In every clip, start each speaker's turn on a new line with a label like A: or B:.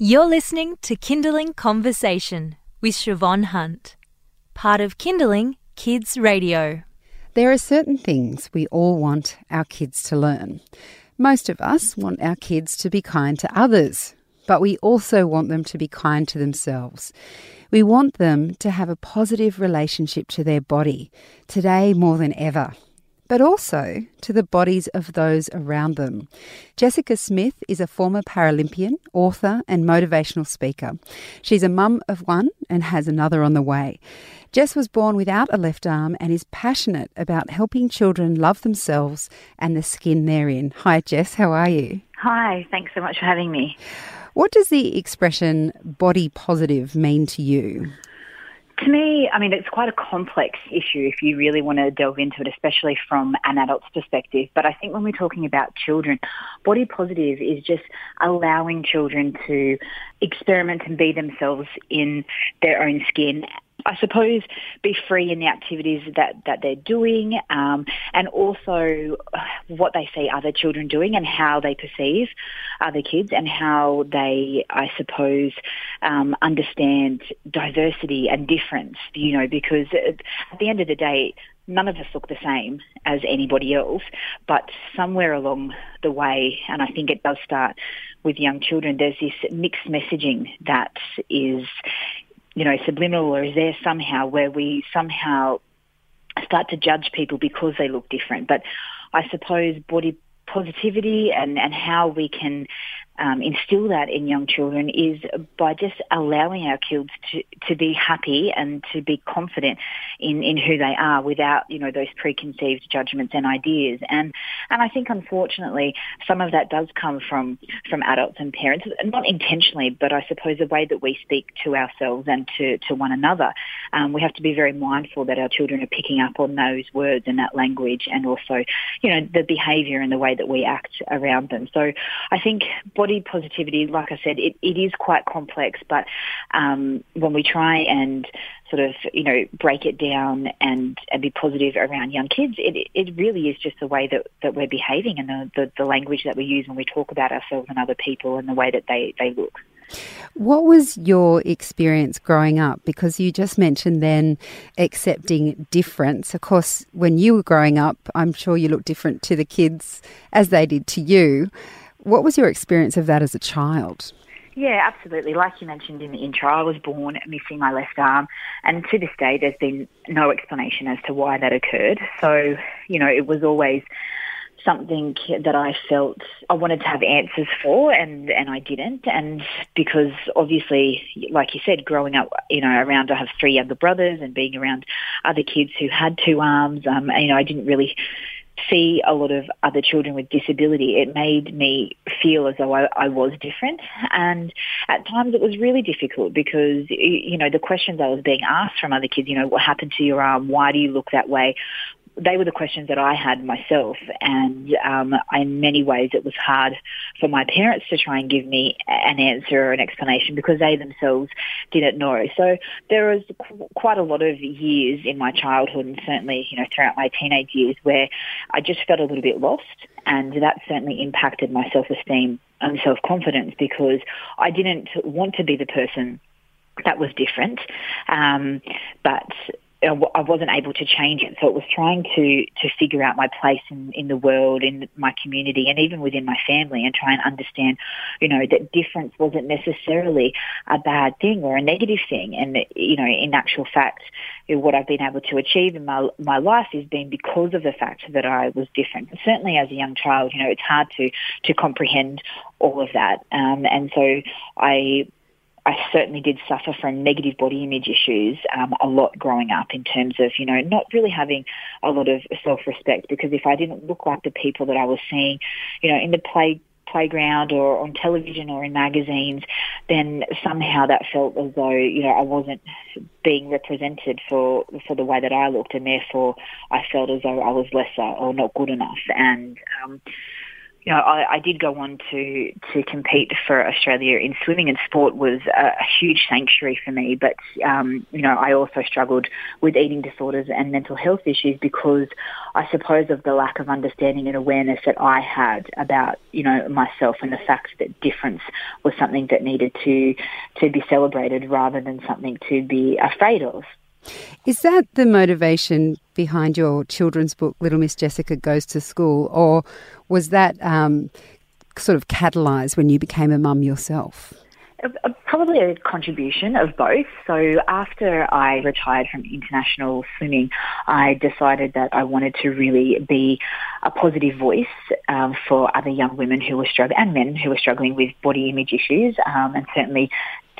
A: You're listening to Kinderling Conversation with Shevonne Hunt, part of Kinderling Kids Radio.
B: There are certain things we all want our kids to learn. Most of us want our kids to be kind to others, but we also want them to be kind to themselves. We want them to have a positive relationship to their body, today more than ever, but also to the bodies of those around them. Jessica Smith is a former Paralympian, author, and motivational speaker. She's a mum of one and has another on the way. Jess was born without a left arm and is passionate about helping children love themselves and the skin they're in. Hi, Jess, how are you?
C: Hi, thanks so much for having me.
B: What does the expression body positive mean to you?
C: To me, I mean, it's quite a complex issue if you really want to delve into it, especially from an adult's perspective. But I think when we're talking about children, body positive is just allowing children to experiment and be themselves in their own skin I suppose, be free in the activities that, that they're doing um, and also what they see other children doing and how they perceive other kids and how they, I suppose, um, understand diversity and difference, you know, because at the end of the day, none of us look the same as anybody else, but somewhere along the way, and I think it does start with young children, there's this mixed messaging that is you know, subliminal or is there somehow where we somehow start to judge people because they look different. But I suppose body positivity and, and how we can um, instill that in young children is by just allowing our kids to, to be happy and to be confident in, in who they are without, you know, those preconceived judgments and ideas. And, and I think unfortunately some of that does come from, from adults and parents, not intentionally, but I suppose the way that we speak to ourselves and to, to one another. Um, we have to be very mindful that our children are picking up on those words and that language and also, you know, the behaviour and the way that we act around them. So I think body positivity, like I said, it, it is quite complex, but um, when we try and sort of, you know, break it down and, and be positive around young kids, it, it really is just the way that, that we're behaving and the, the, the language that we use when we talk about ourselves and other people and the way that they, they look.
B: What was your experience growing up? Because you just mentioned then accepting difference. Of course, when you were growing up, I'm sure you looked different to the kids as they did to you. What was your experience of that as a child?
C: Yeah, absolutely. Like you mentioned in the intro, I was born missing my left arm, and to this day, there's been no explanation as to why that occurred. So, you know, it was always something that I felt I wanted to have answers for and, and I didn't. And because obviously, like you said, growing up, you know, around, I have three younger brothers and being around other kids who had two arms, um, you know, I didn't really see a lot of other children with disability, it made me feel as though I, I, was different. And at times it was really difficult because, you know, the questions I was being asked from other kids, you know, what happened to your arm? Why do you look that way? They were the questions that I had myself, and um, in many ways it was hard for my parents to try and give me an answer or an explanation because they themselves didn't know. So there was qu- quite a lot of years in my childhood, and certainly you know throughout my teenage years, where I just felt a little bit lost, and that certainly impacted my self-esteem and self-confidence because I didn't want to be the person that was different. Um, but I wasn't able to change it. So it was trying to, to figure out my place in, in the world, in my community, and even within my family, and try and understand, you know, that difference wasn't necessarily a bad thing or a negative thing. And, you know, in actual fact, what I've been able to achieve in my, my life has been because of the fact that I was different. Certainly as a young child, you know, it's hard to, to comprehend all of that. Um, and so I I certainly did suffer from negative body image issues um, a lot growing up in terms of, you know, not really having a lot of self-respect because if I didn't look like the people that I was seeing, you know, in the play playground or on television or in magazines, then somehow that felt as though you know I wasn't being represented for for the way that I looked, and therefore I felt as though I was lesser or not good enough. And um, you know, I, I did go on to to compete for Australia in swimming, and sport was a, a huge sanctuary for me. But um, you know, I also struggled with eating disorders and mental health issues because I suppose of the lack of understanding and awareness that I had about you know myself and the fact that difference was something that needed to to be celebrated rather than something to be afraid of.
B: Is that the motivation behind your children's book, Little Miss Jessica Goes to School, or was that um, sort of catalysed when you became a mum yourself?
C: Probably a contribution of both. So after I retired from international swimming, I decided that I wanted to really be a positive voice um, for other young women who were struggling and men who were struggling with body image issues, um, and certainly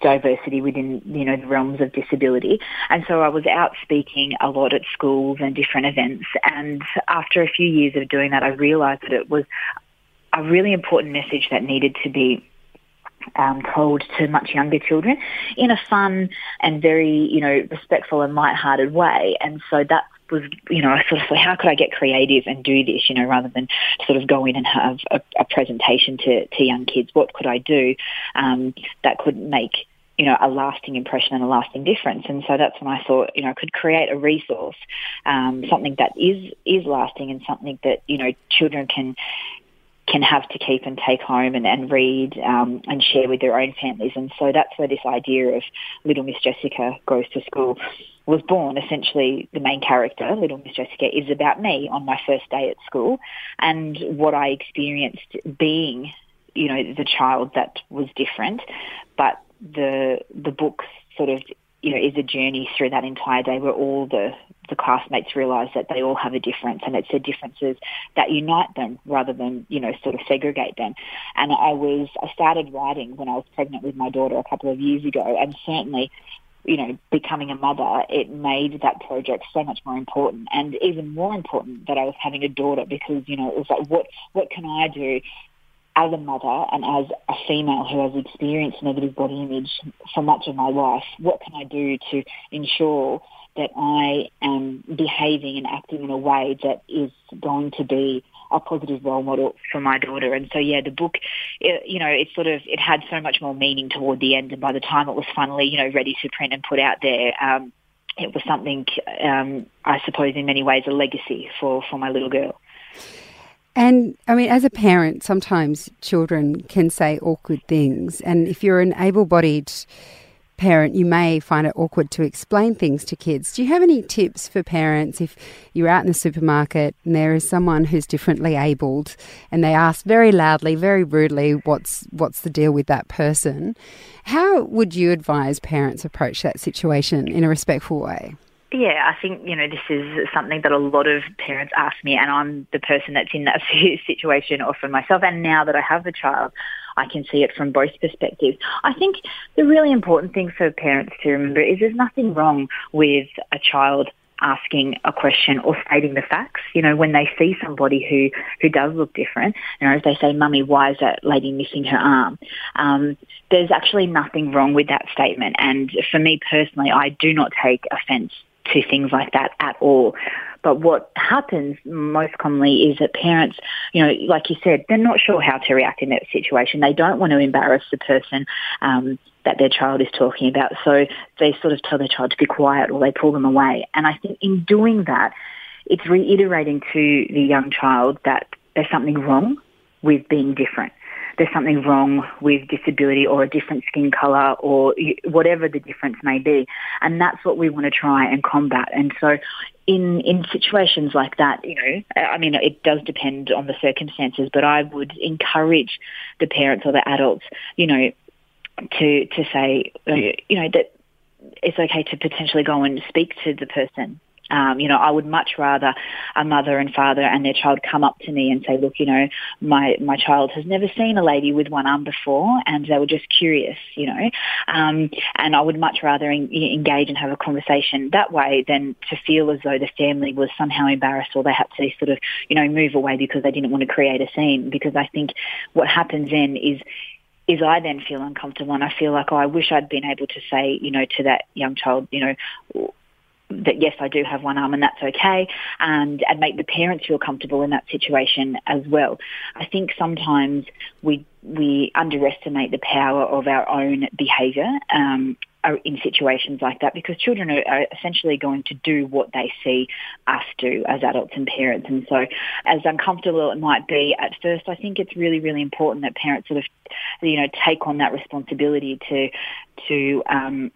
C: diversity within you know the realms of disability and so I was out speaking a lot at schools and different events and after a few years of doing that I realized that it was a really important message that needed to be um, told to much younger children in a fun and very, you know, respectful and light-hearted way. And so that was, you know, I sort of thought, how could I get creative and do this, you know, rather than sort of go in and have a, a presentation to, to young kids? What could I do um, that could make you know, a lasting impression and a lasting difference. And so that's when I thought, you know, I could create a resource, um, something that is is lasting and something that you know children can can have to keep and take home and, and read um, and share with their own families. And so that's where this idea of Little Miss Jessica goes to school was born. Essentially, the main character, Little Miss Jessica, is about me on my first day at school and what I experienced being, you know, the child that was different. But the the book sort of you know, is a journey through that entire day where all the, the classmates realise that they all have a difference and it's the differences that unite them rather than, you know, sort of segregate them. And I was, I started writing when I was pregnant with my daughter a couple of years ago and certainly you know, becoming a mother, it made that project so much more important and even more important that I was having a daughter because, you know, it was like, what, what can I do as a mother and as a female who has experienced negative body image for much of my life, what can I do to ensure that I am behaving and acting in a way that is going to be a positive role model for my daughter. And so, yeah, the book, it, you know, it sort of, it had so much more meaning toward the end. And by the time it was finally, you know, ready to print and put out there, um, it was something, um, I suppose, in many ways, a legacy for, for my little girl.
B: And I mean, as a parent, sometimes children can say awkward things. And if you're an able bodied parent, you may find it awkward to explain things to kids. Do you have any tips for parents if you're out in the supermarket and there is someone who's differently abled and they ask very loudly, very rudely, what's, what's the deal with that person? How would you advise parents approach that situation in a respectful way?
C: Yeah, I think, you know, this is something that a lot of parents ask me and I'm the person that's in that situation often myself. And now that I have a child, I can see it from both perspectives. I think the really important thing for parents to remember is there's nothing wrong with a child asking a question or stating the facts. You know, when they see somebody who, who does look different, you know, if they say, mummy, why is that lady missing her arm? Um, there's actually nothing wrong with that statement. And for me personally, I do not take offence to things like that at all. But what happens most commonly is that parents, you know, like you said, they're not sure how to react in that situation. They don't want to embarrass the person um, that their child is talking about. So they sort of tell their child to be quiet or they pull them away. And I think in doing that, it's reiterating to the young child that there's something wrong with being different there's something wrong with disability or a different skin colour or whatever the difference may be. And that's what we want to try and combat. And so in, in situations like that, you know, I mean, it does depend on the circumstances, but I would encourage the parents or the adults, you know, to, to say, uh, you know, that it's okay to potentially go and speak to the person um, you know, I would much rather a mother and father and their child come up to me and say, look, you know, my, my child has never seen a lady with one arm before and they were just curious, you know, um, and I would much rather en- engage and have a conversation that way than to feel as though the family was somehow embarrassed or they had to sort of, you know, move away because they didn't want to create a scene. Because I think what happens then is is I then feel uncomfortable and I feel like oh, I wish I'd been able to say, you know, to that young child, you know, that yes, I do have one arm and that's okay, and and make the parents feel comfortable in that situation as well. I think sometimes we we underestimate the power of our own behaviour. Um, in situations like that because children are, are, essentially going to do what they see us do as adults and parents. And so as uncomfortable it might be at first, I think it's really, really important that parents sort of, you know, take on that responsibility to, to, um,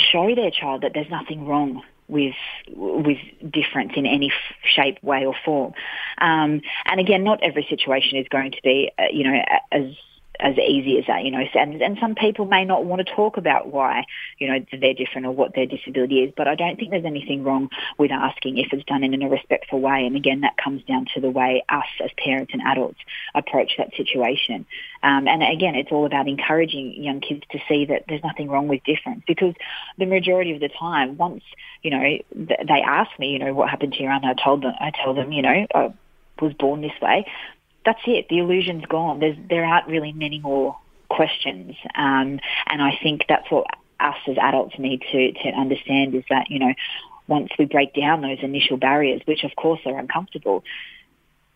C: show their child that there's nothing wrong with with difference in any shape, way, or form. Um, and again, not every situation is going to be, uh, you know, as as easy as that, you know. And, and some people may not want to talk about why, you know, they're different or what their disability is. But I don't think there's anything wrong with asking if it's done in a respectful way. And again, that comes down to the way us as parents and adults approach that situation. Um, and again, it's all about encouraging young kids to see that there's nothing wrong with difference because the majority of the time, once, you know, they ask me, you know, what happened to your aunt, I told them, I tell them, you know, I was born this way that's it. The illusion's gone. There's, there aren't really many more questions. Um, and I think that's what us as adults need to, to understand is that, you know, once we break down those initial barriers, which of course are uncomfortable,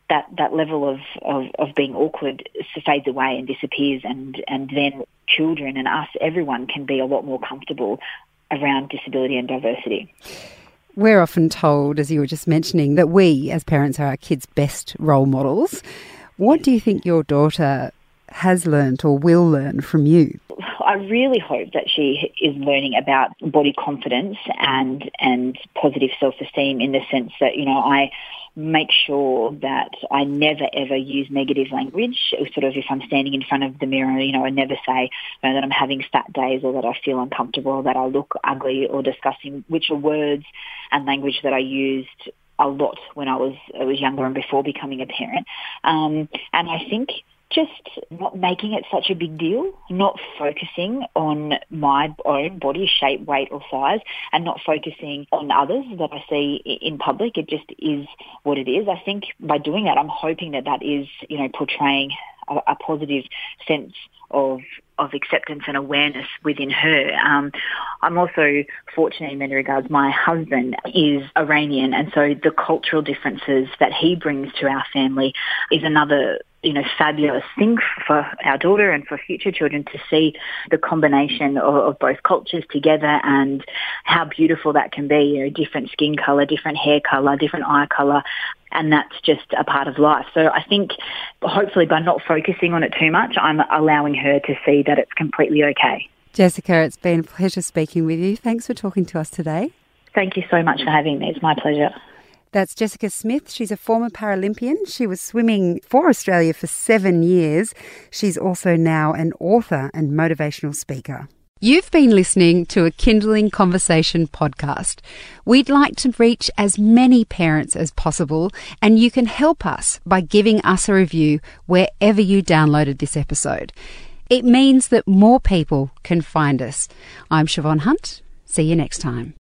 C: that, that level of, of, of being awkward fades away and disappears and, and then children and us, everyone can be a lot more comfortable around disability and diversity.
B: We're often told, as you were just mentioning, that we as parents are our kids' best role models. What do you think your daughter has learnt or will learn from you?
C: I really hope that she is learning about body confidence and and positive self-esteem in the sense that you know I make sure that I never ever use negative language. Sort of if I'm standing in front of the mirror, you know, I never say you know, that I'm having fat days or that I feel uncomfortable or that I look ugly or disgusting, which are words and language that I used a lot when I was I was younger and before becoming a parent. Um, and I think just not making it such a big deal, not focusing on my own body shape, weight or size and not focusing on others that I see in public. It just is what it is. I think by doing that, I'm hoping that that is, you know, portraying a, a positive sense of of acceptance and awareness within her. Um, I'm also fortunate in many regards. My husband is Iranian, and so the cultural differences that he brings to our family is another you know, fabulous thing for our daughter and for future children to see the combination of, of, both cultures together and how beautiful that can be, you know, different skin color, different hair color, different eye color. And that's just a part of life. So I think hopefully by not focusing on it too much, I'm allowing her to see that it's completely okay.
B: Jessica, it's been a pleasure speaking with you. Thanks for talking to us today.
C: Thank you so much for having me. It's my pleasure.
B: That's Jessica Smith. She's a former Paralympian. She was swimming for Australia for seven years. She's also now an author and motivational speaker. You've been listening to a Kinderling Conversation podcast. We'd like to reach as many parents as possible, and you can help us by giving us a review wherever you downloaded this episode. It means that more people can find us. I'm Shevonne Hunt. See you next time.